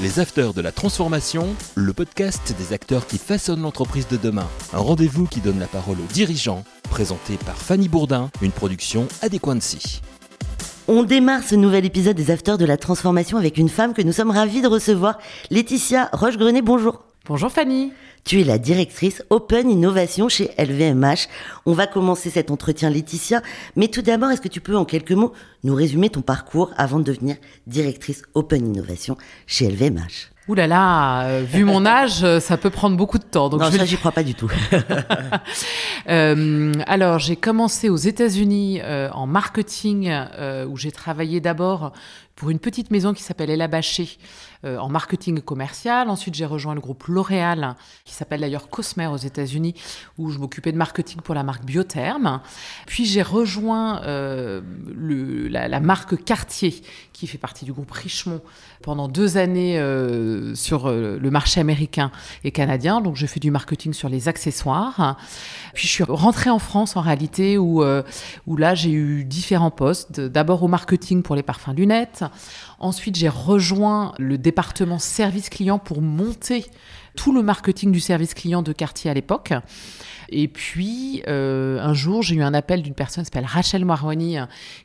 Les Afters de la Transformation, le podcast des acteurs qui façonnent l'entreprise de demain. Un rendez-vous qui donne la parole aux dirigeants, présenté par Fanny Bourdin, une production Adéquancy. On démarre ce nouvel épisode des Afters de la Transformation avec une femme que nous sommes ravis de recevoir, Laetitia Roche-Grenet. Bonjour. Bonjour Fanny. Tu es la directrice Open Innovation chez LVMH. On va commencer cet entretien, Laetitia. Mais tout d'abord, est-ce que tu peux en quelques mots nous résumer ton parcours avant de devenir directrice Open Innovation chez LVMH Ouh là là, euh, vu mon âge, euh, ça peut prendre beaucoup de temps. Donc non, je ça, j'y crois pas du tout. euh, alors, j'ai commencé aux États-Unis en marketing, où j'ai travaillé d'abord pour une petite maison qui s'appelle Ella Baché euh, en marketing commercial. Ensuite, j'ai rejoint le groupe L'Oréal, qui s'appelle d'ailleurs Cosmer aux États-Unis, où je m'occupais de marketing pour la marque Biotherm. Puis j'ai rejoint euh, le, la, la, marque Cartier, qui fait partie du groupe Richemont, pendant deux années euh, sur euh, le marché américain et canadien. Donc, je fais du marketing sur les accessoires. Puis, je suis rentrée en France, en réalité, où, euh, où là, j'ai eu différents postes. D'abord au marketing pour les parfums lunettes. Ensuite, j'ai rejoint le département service client pour monter tout le marketing du service client de Cartier à l'époque. Et puis, euh, un jour, j'ai eu un appel d'une personne qui s'appelle Rachel Maroni,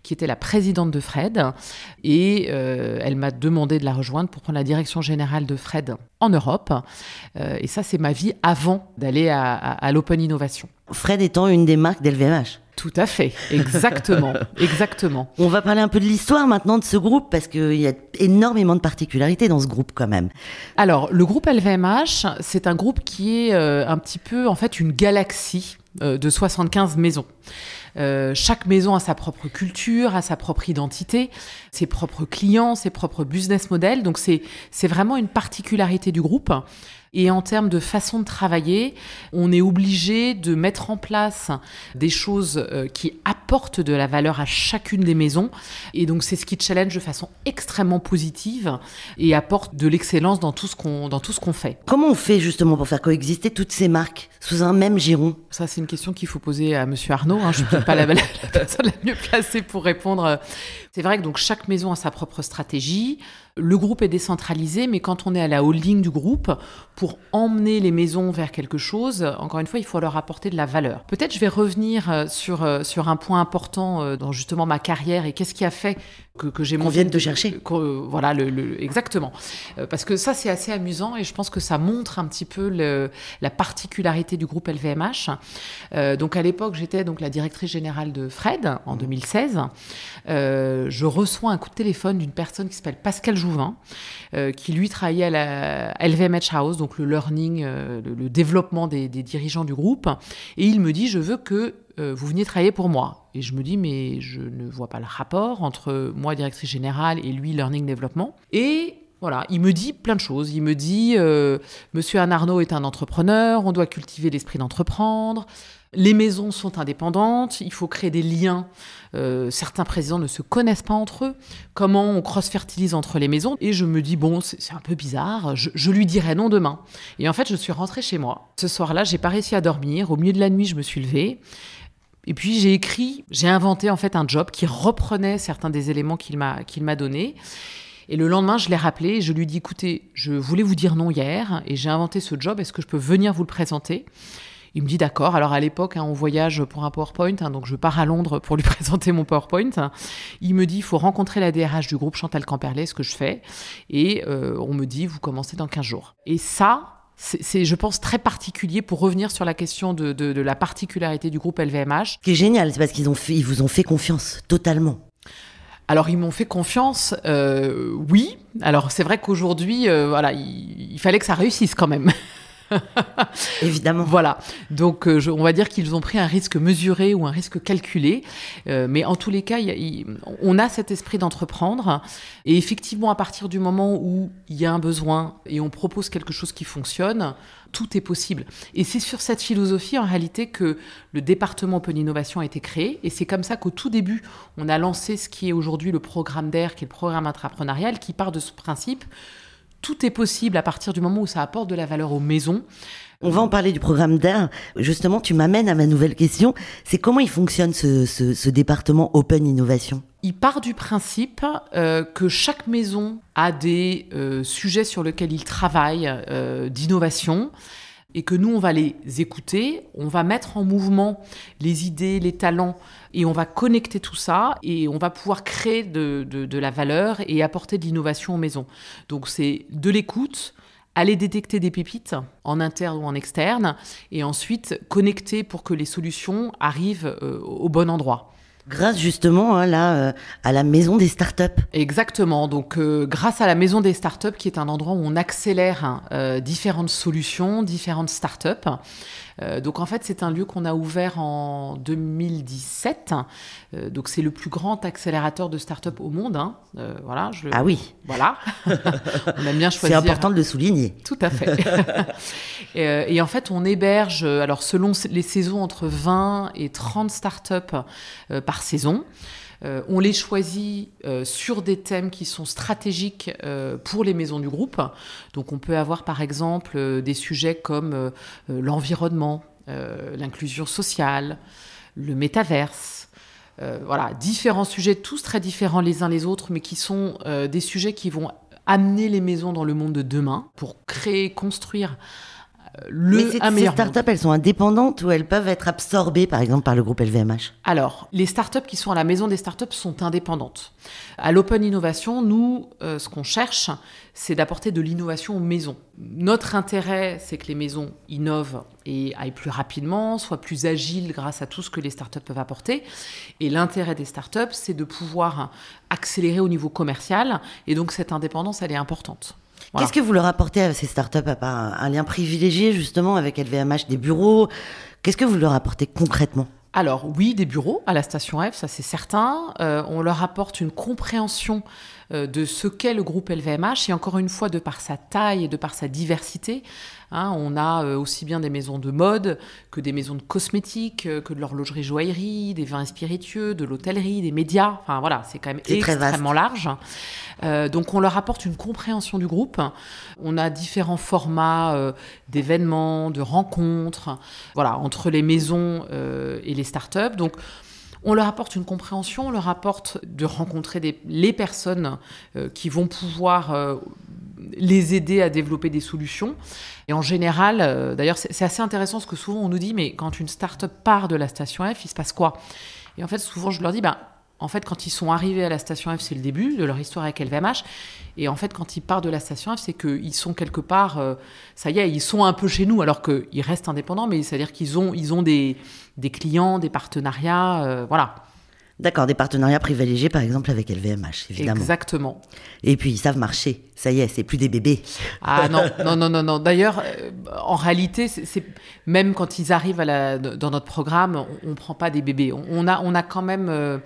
qui était la présidente de Fred. Et euh, elle m'a demandé de la rejoindre pour prendre la direction générale de Fred en Europe. Euh, et ça, c'est ma vie avant d'aller à, à, à l'Open Innovation. Fred étant une des marques d'LVMH. Tout à fait, exactement, exactement. On va parler un peu de l'histoire maintenant de ce groupe parce qu'il y a énormément de particularités dans ce groupe quand même. Alors, le groupe LVMH, c'est un groupe qui est euh, un petit peu en fait une galaxie euh, de 75 maisons. Euh, chaque maison a sa propre culture, a sa propre identité, ses propres clients, ses propres business models. Donc c'est c'est vraiment une particularité du groupe. Et en termes de façon de travailler, on est obligé de mettre en place des choses euh, qui apportent de la valeur à chacune des maisons. Et donc, c'est ce qui challenge de façon extrêmement positive et apporte de l'excellence dans tout ce qu'on dans tout ce qu'on fait. Comment on fait justement pour faire coexister toutes ces marques sous un même giron? Ça, c'est une question qu'il faut poser à Monsieur Arnaud. Hein. Je suis peut-être pas la, la, la personne la mieux placée pour répondre. C'est vrai que donc chaque maison a sa propre stratégie. Le groupe est décentralisé, mais quand on est à la holding du groupe, pour emmener les maisons vers quelque chose, encore une fois, il faut leur apporter de la valeur. Peut-être je vais revenir sur, sur un point important dans justement ma carrière et qu'est-ce qui a fait que, que j'ai Qu'on vienne de chercher. Voilà, le, le, exactement. Parce que ça, c'est assez amusant et je pense que ça montre un petit peu le, la particularité du groupe LVMH. Euh, donc à l'époque, j'étais donc la directrice générale de Fred en 2016. Euh, je reçois un coup de téléphone d'une personne qui s'appelle Pascal Jouvin, euh, qui lui travaillait à la LVMH House, donc le learning, le, le, développement des, des, dirigeants du groupe. Et il me dit, je veux que euh, vous veniez travailler pour moi. Et je me dis, mais je ne vois pas le rapport entre moi, directrice générale, et lui, learning développement. Et voilà, il me dit plein de choses. Il me dit, euh, Monsieur Anne Arnaud est un entrepreneur, on doit cultiver l'esprit d'entreprendre. Les maisons sont indépendantes, il faut créer des liens. Euh, certains présidents ne se connaissent pas entre eux. Comment on cross-fertilise entre les maisons? Et je me dis, bon, c'est un peu bizarre, je, je, lui dirai non demain. Et en fait, je suis rentrée chez moi. Ce soir-là, j'ai pas réussi à dormir. Au milieu de la nuit, je me suis levée. Et puis j'ai écrit, j'ai inventé en fait un job qui reprenait certains des éléments qu'il m'a qu'il m'a donné. Et le lendemain, je l'ai rappelé et je lui dis écoutez, je voulais vous dire non hier et j'ai inventé ce job, est-ce que je peux venir vous le présenter? Il me dit d'accord. Alors à l'époque, hein, on voyage pour un PowerPoint, hein, donc je pars à Londres pour lui présenter mon PowerPoint. Il me dit il faut rencontrer la DRH du groupe Chantal Camperlet, ce que je fais. Et euh, on me dit vous commencez dans 15 jours. Et ça, c'est, je pense, très particulier pour revenir sur la question de, de, de la particularité du groupe LVMH. Ce qui est génial, c'est parce qu'ils ont fait, ils vous ont fait confiance totalement. Alors ils m'ont fait confiance, euh, oui. Alors c'est vrai qu'aujourd'hui, euh, voilà, il, il, fallait que ça réussisse quand même. Évidemment. Voilà. Donc, euh, on va dire qu'ils ont pris un risque mesuré ou un risque calculé. Euh, mais en tous les cas, on a cet esprit d'entreprendre. Et effectivement, à partir du moment où il y a un besoin et on propose quelque chose qui fonctionne, tout est possible. Et c'est sur cette philosophie, en réalité, que le département Open Innovation a été créé. Et c'est comme ça qu'au tout début, on a lancé ce qui est aujourd'hui le programme d'air, qui est le programme intrapreneurial, qui part de ce principe tout est possible à partir du moment où ça apporte de la valeur aux maisons. On va en parler du programme d'air. Justement, tu m'amènes à ma nouvelle question. C'est comment il fonctionne ce, ce, ce département Open Innovation? Il part du principe euh, que chaque maison a des euh, sujets sur lesquels il travaille euh, d'innovation et que nous, on va les écouter, on va mettre en mouvement les idées, les talents, et on va connecter tout ça, et on va pouvoir créer de, la valeur et apporter de l'innovation aux maisons. Donc c'est de l'écoute, aller détecter des pépites en interne ou en externe, et ensuite connecter pour que les solutions arrivent euh, au bon endroit. Grâce justement hein, là euh, à la maison des startups. Exactement. Donc, euh, grâce à la Maison des Startups, qui est un endroit où on accélère hein, euh, différentes solutions, différentes startups. Donc, en fait, c'est un lieu qu'on a ouvert en 2017. Euh, donc, c'est le plus grand accélérateur de startups au monde. hein. Voilà. Je, Ah oui, Voilà. on aime bien c'est choisir. important de le souligner. Tout à fait. et, et en fait, on héberge, alors selon les saisons, entre 20 et 30 startups euh, par saison. Euh, on les choisit euh, sur des thèmes qui sont stratégiques euh, pour les maisons du groupe. Donc on peut avoir par exemple des sujets comme l'environnement, l'inclusion sociale, le métaverse. Voilà, différents sujets, tous très différents les uns les autres, mais qui sont des sujets qui vont amener les maisons dans le monde de demain pour créer, construire le Mais ces, startups, elles sont indépendantes ou elles peuvent être absorbées par exemple par le groupe LVMH Alors, les startups qui sont à la maison des startups sont indépendantes. À l'Open Innovation, nous, euh, ce qu'on cherche, c'est d'apporter de l'innovation aux maisons. Notre intérêt, c'est que les maisons innovent et aillent plus rapidement, soient plus agiles grâce à tout ce que les startups peuvent apporter. Et l'intérêt des startups, c'est de pouvoir accélérer au niveau commercial. Et donc, cette indépendance, elle est importante. Voilà. Qu'est-ce que vous leur apportez à ces startups à part un, un lien privilégié justement avec LVMH, des bureaux? Qu'est-ce que vous leur apportez concrètement? Alors oui, des bureaux à la station F, ça c'est certain. Euh, on leur apporte une compréhension euh, de ce qu'est le groupe LVMH et encore une fois de par sa taille et de par sa diversité. Hein, on a euh, aussi bien des maisons de mode que des maisons de cosmétiques, euh, que de l'horlogerie joaillerie, des vins spiritueux, de l'hôtellerie, des médias. Enfin voilà, c'est quand même extrêmement large. Euh, donc on leur apporte une compréhension du groupe. On a différents formats euh, d'événements, de rencontres, voilà, entre les maisons euh, et les startups. Donc on leur apporte une compréhension, on leur apporte de rencontrer les personnes euh, qui vont pouvoir euh, les aider à développer des solutions. Et en général, euh, d'ailleurs, c'est c'est assez intéressant ce que souvent on nous dit, mais quand une start-up part de la station F, il se passe quoi? Et en fait, souvent, je leur dis, ben, en fait, quand ils sont arrivés à la station F, c'est le début de leur histoire avec LVMH. Et en fait, quand ils partent de la station F, c'est qu'ils sont quelque part, euh, ça y est, ils sont un peu chez nous, alors qu'ils restent indépendants, mais c'est-à-dire qu'ils ont, ils ont des, des clients, des partenariats, euh, voilà. D'accord, des partenariats privilégiés par exemple avec LVMH, évidemment. Exactement. Et puis ils savent marcher. Ça y est, c'est plus des bébés. Ah non, non, non, non, non. D'ailleurs, euh, en réalité, c'est- même quand ils arrivent à la, dans notre programme, on, on prend pas des bébés. On, on a, on a quand même euh,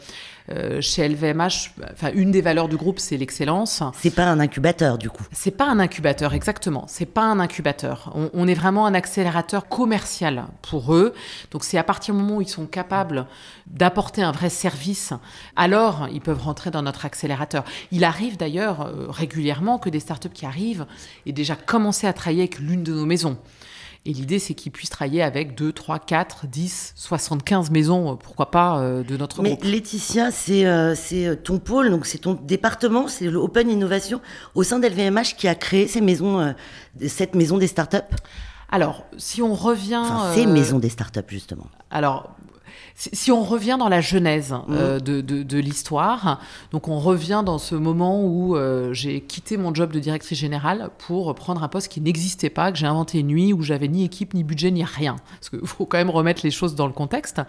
euh, chez LVMH, enfin une des valeurs du groupe, c'est l'excellence. C'est pas un incubateur du coup. C'est pas un incubateur, exactement. C'est pas un incubateur. On, on est vraiment un accélérateur commercial pour eux. Donc c'est à partir du moment où ils sont capables d'apporter un vrai service, alors ils peuvent rentrer dans notre accélérateur. Il arrive d'ailleurs euh, régulièrement que des startups qui arrivent aient déjà commencé à travailler avec l'une de nos maisons. Et l'idée, c'est qu'ils puissent travailler avec 2, 3, 4, 10, 75 maisons, euh, pourquoi pas, euh, de notre Mais groupe. Laetitia, c'est euh, c'est, ton pôle, donc c'est ton département, c'est l'Open Innovation au sein d'LVMH qui a créé ces maisons, euh, cette maison des startups? Alors, si on revient... Enfin, ces maisons des startups justement. Alors, si, on revient dans la genèse euh, de, de- de l'histoire, donc on revient dans ce moment où euh, j'ai quitté mon job de directrice générale pour prendre un poste qui n'existait pas, que j'ai inventé une nuit, où j'avais ni équipe, ni budget, ni rien. Parce qu'il faut quand même remettre les choses dans le contexte.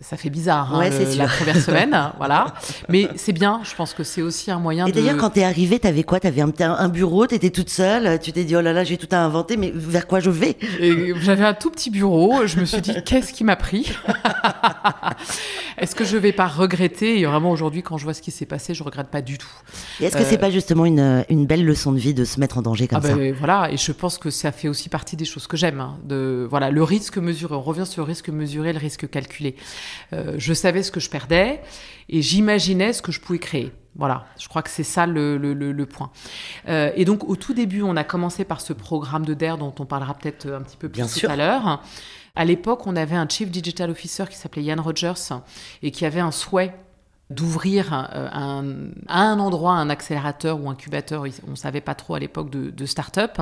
Ça fait bizarre, hein, Ouais, le- la première semaine, voilà. Mais c'est bien, je pense que c'est aussi un moyen Et de... d'ailleurs, quand t'es arrivée, t'avais quoi? T'avais un, un bureau, t'étais toute seule, tu t'es dit oh là là, j'ai tout à inventer, mais vers quoi je vais? J'avais un tout petit bureau. Je me suis dit, qu'est-ce qui m'a pris? Est-ce que je vais pas regretter Et vraiment, aujourd'hui, quand je vois ce qui s'est passé, je regrette pas du tout. Est-ce que c'est pas justement une, une belle leçon de vie de se mettre en danger comme Ah ça? ben, voilà, et je pense que ça fait aussi partie des choses que j'aime. hein, de voilà, le risque mesuré. On revient sur le risque mesuré, le risque calculé. Euh, je savais ce que je perdais et j'imaginais ce que je pouvais créer. Voilà, je crois que c'est ça le, le, point. Euh, et donc au tout début, on a commencé par ce programme de DARE dont on parlera peut-être un petit peu plus Bien tout sûr. à l'heure. À l'époque, on avait un Chief Digital Officer qui s'appelait Ian Rogers et qui avait un souhait d'ouvrir un, à un endroit un accélérateur ou incubateur. On ne savait pas trop à l'époque de, de start-up.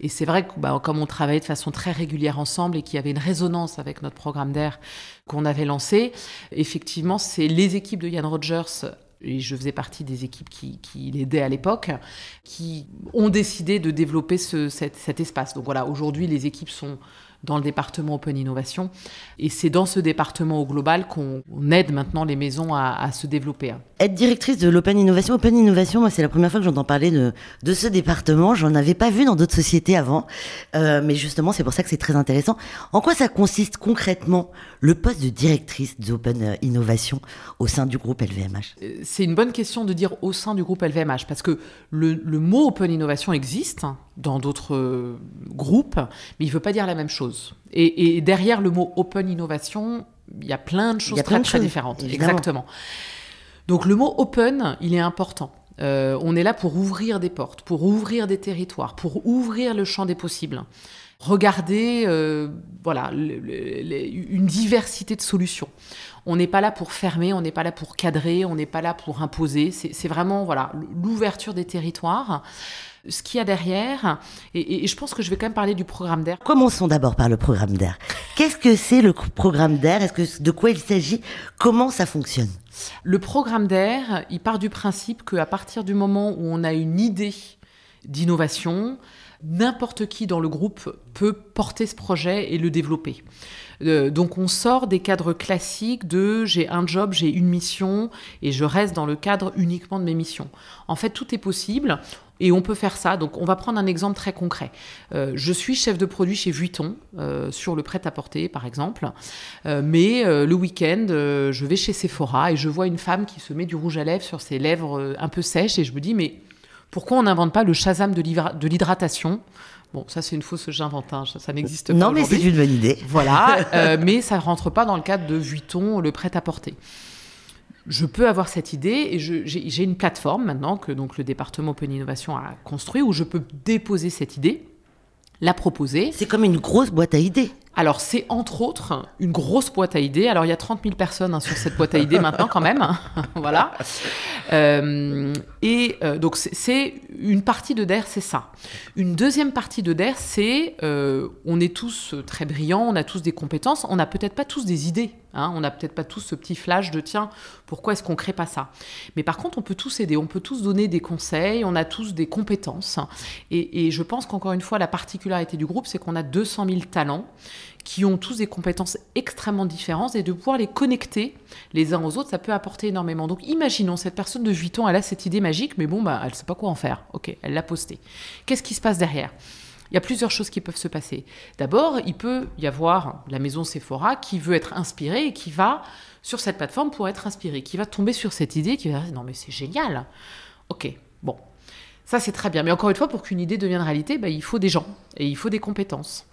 Et c'est vrai que bah, comme on travaillait de façon très régulière ensemble et qu'il y avait une résonance avec notre programme d'air qu'on avait lancé, effectivement, c'est les équipes de Yann Rogers et je faisais partie des équipes qui, qui l'aidaient à l'époque, qui ont décidé de développer ce, cet, cet espace. Donc voilà, aujourd'hui, les équipes sont dans le département Open Innovation. Et c'est dans ce département au global qu'on aide maintenant les maisons à, à se développer. Être directrice de l'Open Innovation, Open Innovation, moi c'est la première fois que j'entends parler de, de ce département. J'en avais pas vu dans d'autres sociétés avant, euh, mais justement c'est pour ça que c'est très intéressant. En quoi ça consiste concrètement le poste de directrice d'Open Innovation au sein du groupe LVMH C'est une bonne question de dire au sein du groupe LVMH parce que le, le mot Open Innovation existe dans d'autres groupes, mais il ne veut pas dire la même chose. Et, et, derrière le mot Open Innovation, il y a plein de choses très, de très choses, différentes. évidemment. Exactement. Donc le mot Open, il est important. Euh, on est là pour ouvrir des portes, pour ouvrir des territoires, pour ouvrir le champ des possibles. Regarder, euh, voilà, le, le, le, une diversité de solutions. On n'est pas là pour fermer, on n'est pas là pour cadrer, on n'est pas là pour imposer. C'est vraiment voilà l'ouverture des territoires ce qu'il y a derrière. Et, et, je pense que je vais quand même parler du programme d'air. Commençons d'abord par le programme d'air. Qu'est-ce que c'est le programme d'air? Est-ce que de quoi il s'agit? Comment ça fonctionne? Le programme d'air, il part du principe qu'à partir du moment où on a une idée d'innovation, n'importe qui dans le groupe peut porter ce projet et le développer. Euh, donc on sort des cadres classiques de j'ai un job, j'ai une mission et je reste dans le cadre uniquement de mes missions. En fait, tout est possible. Et on peut faire ça. Donc, on va prendre un exemple très concret. Euh, je suis chef de produit chez Vuitton euh, sur le prêt-à-porter, par exemple. Mais le week-end, je vais chez Sephora et je vois une femme qui se met du rouge à lèvres sur ses lèvres un peu sèches et je me dis mais pourquoi on n'invente pas le Shazam de l'hydratation? Bon, ça c'est une fausse, j'invente, hein, ça, ça n'existe pas. Non, mais c'est une bonne idée. Voilà, mais ça rentre pas dans le cadre de Vuitton, le prêt-à-porter je peux avoir cette idée et j'ai une plateforme maintenant que donc le département Open Innovation a construit où je peux déposer cette idée, la proposer. C'est comme une grosse boîte à idées. Alors, c'est entre autres une grosse boîte à idées. Alors, il y a 30 000 personnes hein, sur cette boîte à idées maintenant, quand même. voilà. Euh, et euh, donc, c'est une partie de DER, c'est ça. Une deuxième partie de DER, c'est euh, on est tous très brillants, on a tous des compétences, on n'a peut-être pas tous des idées. Hein, on n'a peut-être pas tous ce petit flash de tiens, pourquoi est-ce qu'on crée pas ça? Mais par contre, on peut tous aider, on peut tous donner des conseils, on a tous des compétences. Et, et je pense qu'encore une fois, la particularité du groupe, c'est qu'on a 200 000 talents qui ont tous des compétences extrêmement différentes et de pouvoir les connecter les uns aux autres, ça peut apporter énormément. Donc imaginons, cette personne de Vuitton, elle a cette idée magique, mais bon, bah, elle ne sait pas quoi en faire. Ok, elle l'a postée. Qu'est-ce qui se passe derrière? Il y a plusieurs choses qui peuvent se passer. D'abord, il peut y avoir la maison Sephora qui veut être inspirée et qui va sur cette plateforme pour être inspirée, qui va tomber sur cette idée, qui va dire non mais c'est génial. Ok, bon, ça c'est très bien. Mais encore une fois, pour qu'une idée devienne réalité, bah, il faut des gens et il faut des compétences.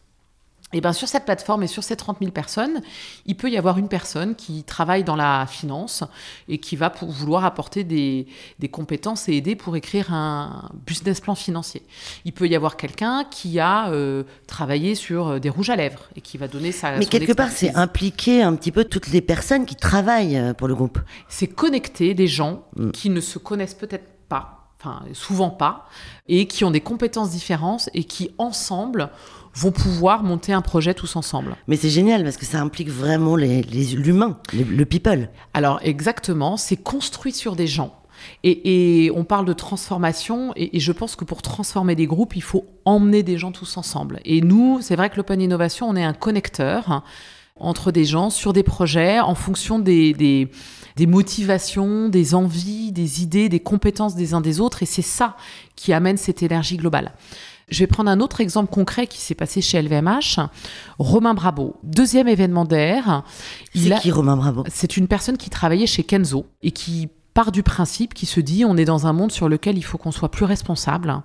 Et bien sur cette plateforme et sur ces 30 000 personnes, il peut y avoir une personne qui travaille dans la finance et qui va pour vouloir apporter des, des compétences et aider pour écrire un business plan financier. Il peut y avoir quelqu'un qui a euh, travaillé sur des rouges à lèvres et qui va donner sa... Mais quelque part, c'est impliquer un petit peu toutes les personnes qui travaillent euh, pour le groupe. C'est connecter des gens mm. qui ne se connaissent peut-être pas, enfin souvent pas, et qui ont des compétences différentes et qui ensemble vont pouvoir monter un projet tous ensemble. Mais c'est génial parce que ça implique vraiment l'humain, les, les, le people. Alors exactement, c'est construit sur des gens. Et, et, on parle de transformation, et, et, je pense que pour transformer des groupes, il faut emmener des gens tous ensemble. Et nous, c'est vrai que l'Open Innovation, on est un connecteur entre des gens sur des projets en fonction des, des, des motivations, des envies, des idées, des compétences des uns des autres, et c'est ça qui amène cette énergie globale. Je vais prendre un autre exemple concret qui s'est passé chez LVMH. Romain Brabo, deuxième événement d'air. C'est qui Romain Brabo C'est une personne qui travaillait chez Kenzo et qui part du principe qui se dit on est dans un monde sur lequel il faut qu'on soit plus responsable.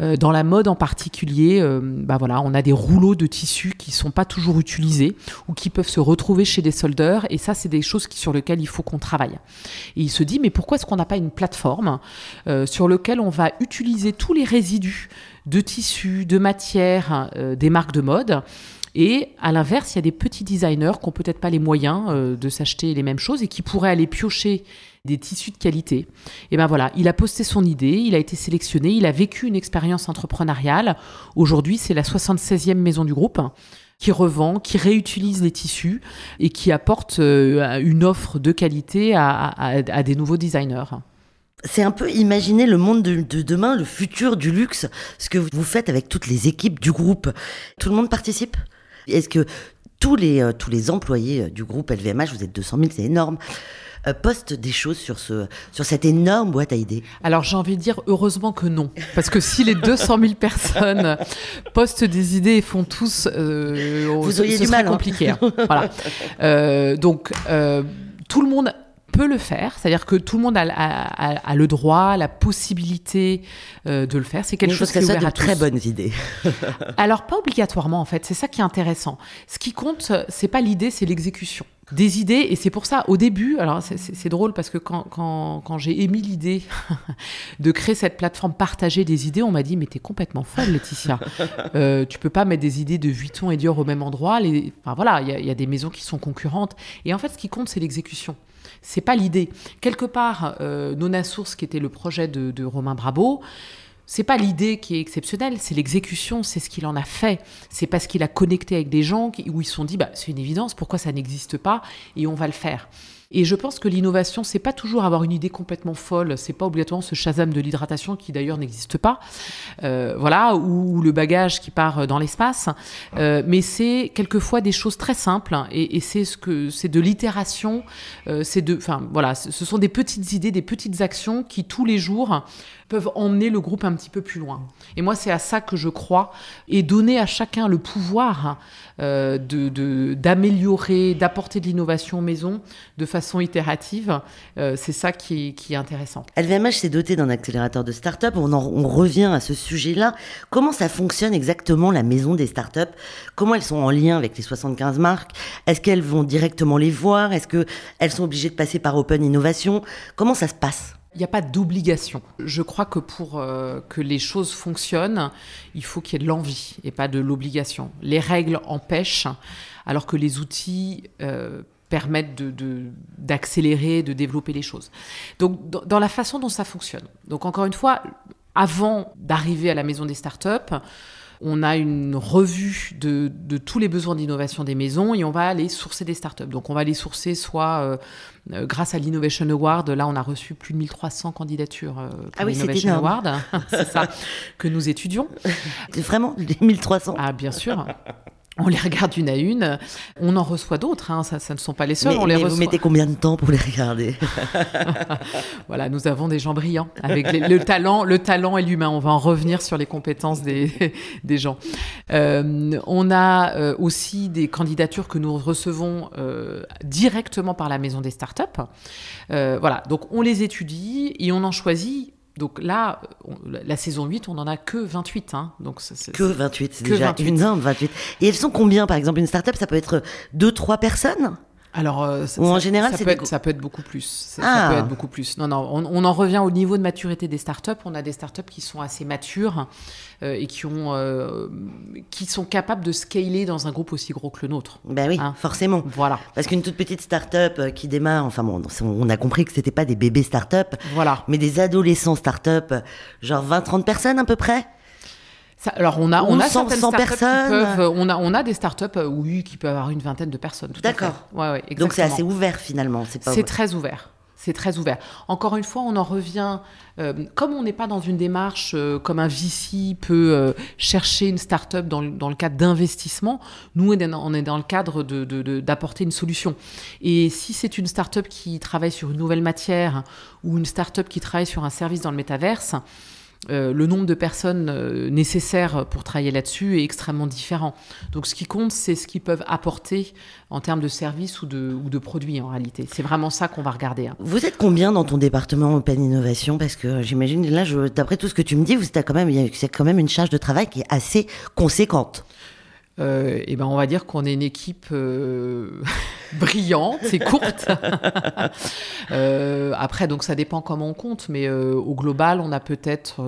Euh, dans la mode en particulier, euh, bah voilà, on a des rouleaux de tissus qui sont pas toujours utilisés ou qui peuvent se retrouver chez des soldeurs et ça c'est des choses qui, sur lesquelles il faut qu'on travaille. Et il se dit mais pourquoi est-ce qu'on n'a pas une plateforme euh, sur laquelle on va utiliser tous les résidus de tissus, de matières des marques de mode et à l'inverse, il y a des petits designers qui n'ont peut-être pas les moyens de s'acheter les mêmes choses et qui pourraient aller piocher des tissus de qualité. Et ben voilà, il a posté son idée, il a été sélectionné, il a vécu une expérience entrepreneuriale. Aujourd'hui, c'est la 76e maison du groupe qui revend, qui réutilise les tissus et qui apporte euh, une offre de qualité à, des nouveaux designers. C'est un peu imaginer le monde de, demain, le futur du luxe, ce que vous faites avec toutes les équipes du groupe. Tout le monde participe? Est-ce que tous les, euh, tous les employés euh, du groupe LVMH, vous êtes 200 000, c'est énorme, euh, poste des choses sur, ce, sur cette énorme boîte à idées Alors j'ai envie de dire heureusement que non. Parce que si les 200 000 personnes postent des idées et font tous... Euh, Vous auriez du mal. Hein. compliqué. Hein. voilà. Euh, donc tout le monde peut le faire, c'est-à-dire que tout le monde a, le droit, la possibilité de le faire. C'est quelque chose qui est ouvert ça à très bonnes idées. Alors pas obligatoirement en fait, c'est ça qui est intéressant. Ce qui compte, c'est pas l'idée, c'est l'exécution des idées. Et c'est pour ça, au début, alors c'est drôle parce que quand, quand, j'ai émis l'idée de créer cette plateforme partagée des idées, on m'a dit Mais t'es complètement folle, Laetitia. Euh, tu peux pas mettre des idées de Vuitton et Dior au même endroit. Les, enfin voilà, il y, a des maisons qui sont concurrentes. Et en fait, ce qui compte, c'est l'exécution. C'est pas l'idée. Quelque part, euh, Nona Source, qui était le projet de, de Romain Brabo, c'est pas l'idée qui est exceptionnelle, c'est l'exécution, c'est ce qu'il en a fait. C'est parce qu'il a connecté avec des gens où ils se sont dit, bah, c'est une évidence, pourquoi ça n'existe pas et on va le faire. Et je pense que l'innovation, c'est pas toujours avoir une idée complètement folle, c'est pas obligatoirement ce Shazam de l'hydratation qui d'ailleurs n'existe pas, euh, voilà, ou, le bagage qui part dans l'espace, euh, mais c'est quelquefois des choses très simples. Et, c'est ce que c'est de l'itération, euh, c'est de, enfin voilà, ce sont des petites idées, des petites actions qui tous les jours peuvent emmener le groupe un petit peu plus loin. Et moi, c'est à ça que je crois, et donner à chacun le pouvoir euh, de, d'améliorer, d'apporter de l'innovation aux maisons de façon itérative. Euh, c'est ça qui, qui, est intéressant. LVMH s'est doté d'un accélérateur de start-up. On, on revient à ce sujet-là. Comment ça fonctionne exactement, la maison des start-up? Comment elles sont en lien avec les 75 marques? Est-ce qu'elles vont directement les voir? Est-ce qu'elles sont obligées de passer par Open Innovation? Comment ça se passe? Il n'y a pas d'obligation. Je crois que pour euh, que les choses fonctionnent, il faut qu'il y ait de l'envie et pas de l'obligation. Les règles empêchent, alors que les outils euh, permettent d'accélérer, de, développer les choses. Donc, dans, dans, la façon dont ça fonctionne. Donc, encore une fois, avant d'arriver à la maison des startups, on a une revue de, tous les besoins d'innovation des maisons et on va aller sourcer des startups. Donc on va les sourcer soit euh, euh, grâce à l'Innovation Award, là on a reçu plus de 1300 candidatures euh, pour ah l'Innovation Award, c'est ça que nous étudions. Vraiment, les 1300 Ah bien sûr. On les regarde une à une. On en reçoit d'autres, hein. ça, ne sont pas les seuls. Mais, on les vous mettez combien de temps pour les regarder? Voilà, nous avons des gens brillants avec le talent, le talent et l'humain. On va en revenir sur les compétences des, des gens. Euh, on a euh, aussi des candidatures que nous recevons euh, directement par la maison des startups. voilà, donc on les étudie et on en choisit donc là, la saison 8, on n'en a que 28. Hein. Donc que 28, c'est déjà 28. une 28. Et elles sont combien, par exemple Une start-up, ça peut être 2-3 personnes? Alors, euh, Ou en général, ça peut, être, ça peut être beaucoup plus. Ça, ah. peut être beaucoup plus. Non, non, on, en revient au niveau de maturité des startups. On a des startups qui sont assez matures euh, et qui ont, euh, qui sont capables de scaler dans un groupe aussi gros que le nôtre. Ben oui, hein. forcément. Voilà. Parce qu'une toute petite startup qui démarre, enfin bon, on a compris que c'était pas des bébés startups, voilà. mais des adolescents startups, genre 20-30 personnes à peu près alors on a on a 100, personnes. Qui peuvent, on a on a des startups euh, oui qui peuvent avoir une vingtaine de personnes. D'accord. Ouais, ouais, Donc c'est assez ouvert finalement. C'est très ouvert. C'est très ouvert. Encore une fois, on en revient. Euh, comme on n'est pas dans une démarche euh, comme un VC peut chercher une startup dans, dans le cadre d'investissement, nous on est dans le cadre d'apporter de, une solution. Et si c'est une startup qui travaille sur une nouvelle matière ou une startup qui travaille sur un service dans le métaverse, euh, le nombre de personnes euh, nécessaires pour travailler là-dessus est extrêmement différent. Donc ce qui compte, c'est ce qu'ils peuvent apporter en termes de services ou de, produits en réalité. C'est vraiment ça qu'on va regarder. Hein. Vous êtes combien dans ton département Open Innovation? Parce que j'imagine, là, d'après tout ce que tu me dis, vous quand même, a quand même une charge de travail qui est assez conséquente. Euh, et ben on va dire qu'on est une équipe euh, brillante et courte. euh, après, donc ça dépend comment on compte, mais au global, on a peut-être,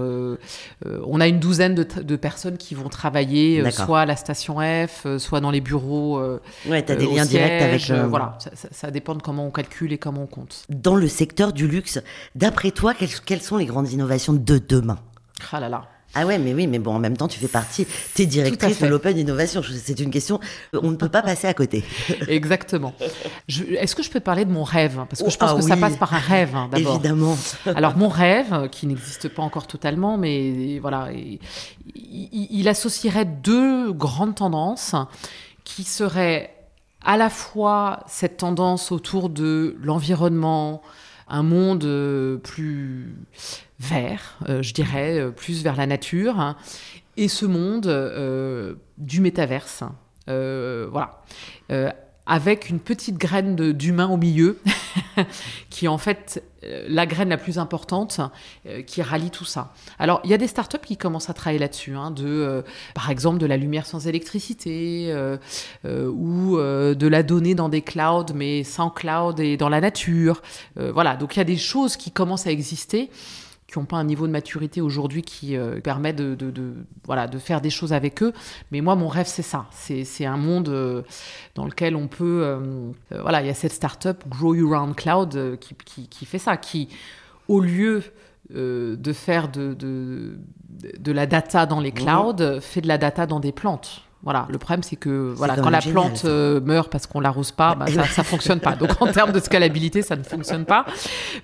on a une douzaine de, de, personnes qui vont travailler soit à la station F, soit dans les bureaux. ouais, tu as des liens directs avec. voilà, ça, ça, ça, dépend de comment on calcule et comment on compte. Dans le secteur du luxe, d'après toi, quelles, quelles sont les grandes innovations de demain? Ah là là. Ah ouais, mais oui, mais bon, en même temps, tu fais partie, tu es directrice de l'Open Innovation. C'est une question, on ne peut pas passer à côté. Exactement. Est-ce que je peux te parler de mon rêve? Parce que je pense ah, que oui. ça passe par un rêve, hein, d'abord. Évidemment. Alors, mon rêve, qui n'existe pas encore totalement, mais voilà, il, il associerait deux grandes tendances qui seraient à la fois cette tendance autour de l'environnement, un monde plus vert, euh, je dirais, euh, plus vers la nature, hein, et ce monde euh, du métaverse. Euh, voilà. avec une petite graine d'humain au milieu, qui en fait la graine la plus importante qui rallie tout ça. Alors, il y a des startups qui commencent à travailler là-dessus, hein, de, par exemple, de la lumière sans électricité, ou de la donnée dans des clouds, mais sans cloud et dans la nature. voilà, donc il y a des choses qui commencent à exister qui n'ont pas un niveau de maturité aujourd'hui qui euh, permet de, de, de, voilà, de faire des choses avec eux. Mais moi, mon rêve, c'est ça. C'est un monde euh, dans lequel on peut... Euh, voilà, il y a cette startup Grow You Round Cloud qui, qui, qui, fait ça, qui, au lieu de faire de, de, de, la data dans les clouds, mmh. fait de la data dans des plantes. Voilà, le problème c'est que voilà, quand la génial, plante euh, meurt parce qu'on l'arrose pas, bah, ça, ça fonctionne pas. Donc en termes de scalabilité, ça ne fonctionne pas.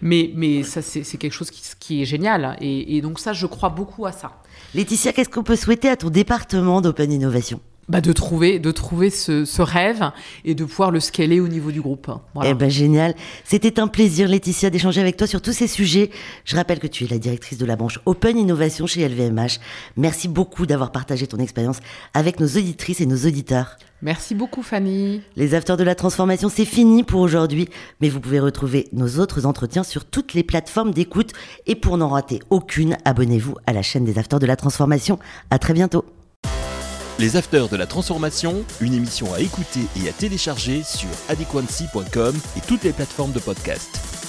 Mais, mais ça c'est quelque chose qui, qui, est génial. Et, et, donc ça, je crois beaucoup à ça. Laetitia, qu'est-ce qu'on peut souhaiter à ton département d'Open Innovation? Bah de trouver, de trouver ce, ce, rêve et de pouvoir le scaler au niveau du groupe. Voilà. Eh ben génial. C'était un plaisir, Laetitia, d'échanger avec toi sur tous ces sujets. Je rappelle que tu es la directrice de la branche Open Innovation chez LVMH. Merci beaucoup d'avoir partagé ton expérience avec nos auditrices et nos auditeurs. Merci beaucoup, Fanny. Les Afters de la Transformation, c'est fini pour aujourd'hui, mais vous pouvez retrouver nos autres entretiens sur toutes les plateformes d'écoute. Et pour n'en rater aucune, abonnez-vous à la chaîne des Afters de la Transformation. À très bientôt. Les Afters de la Transformation, une émission à écouter et à télécharger sur adequancy.com et toutes les plateformes de podcast.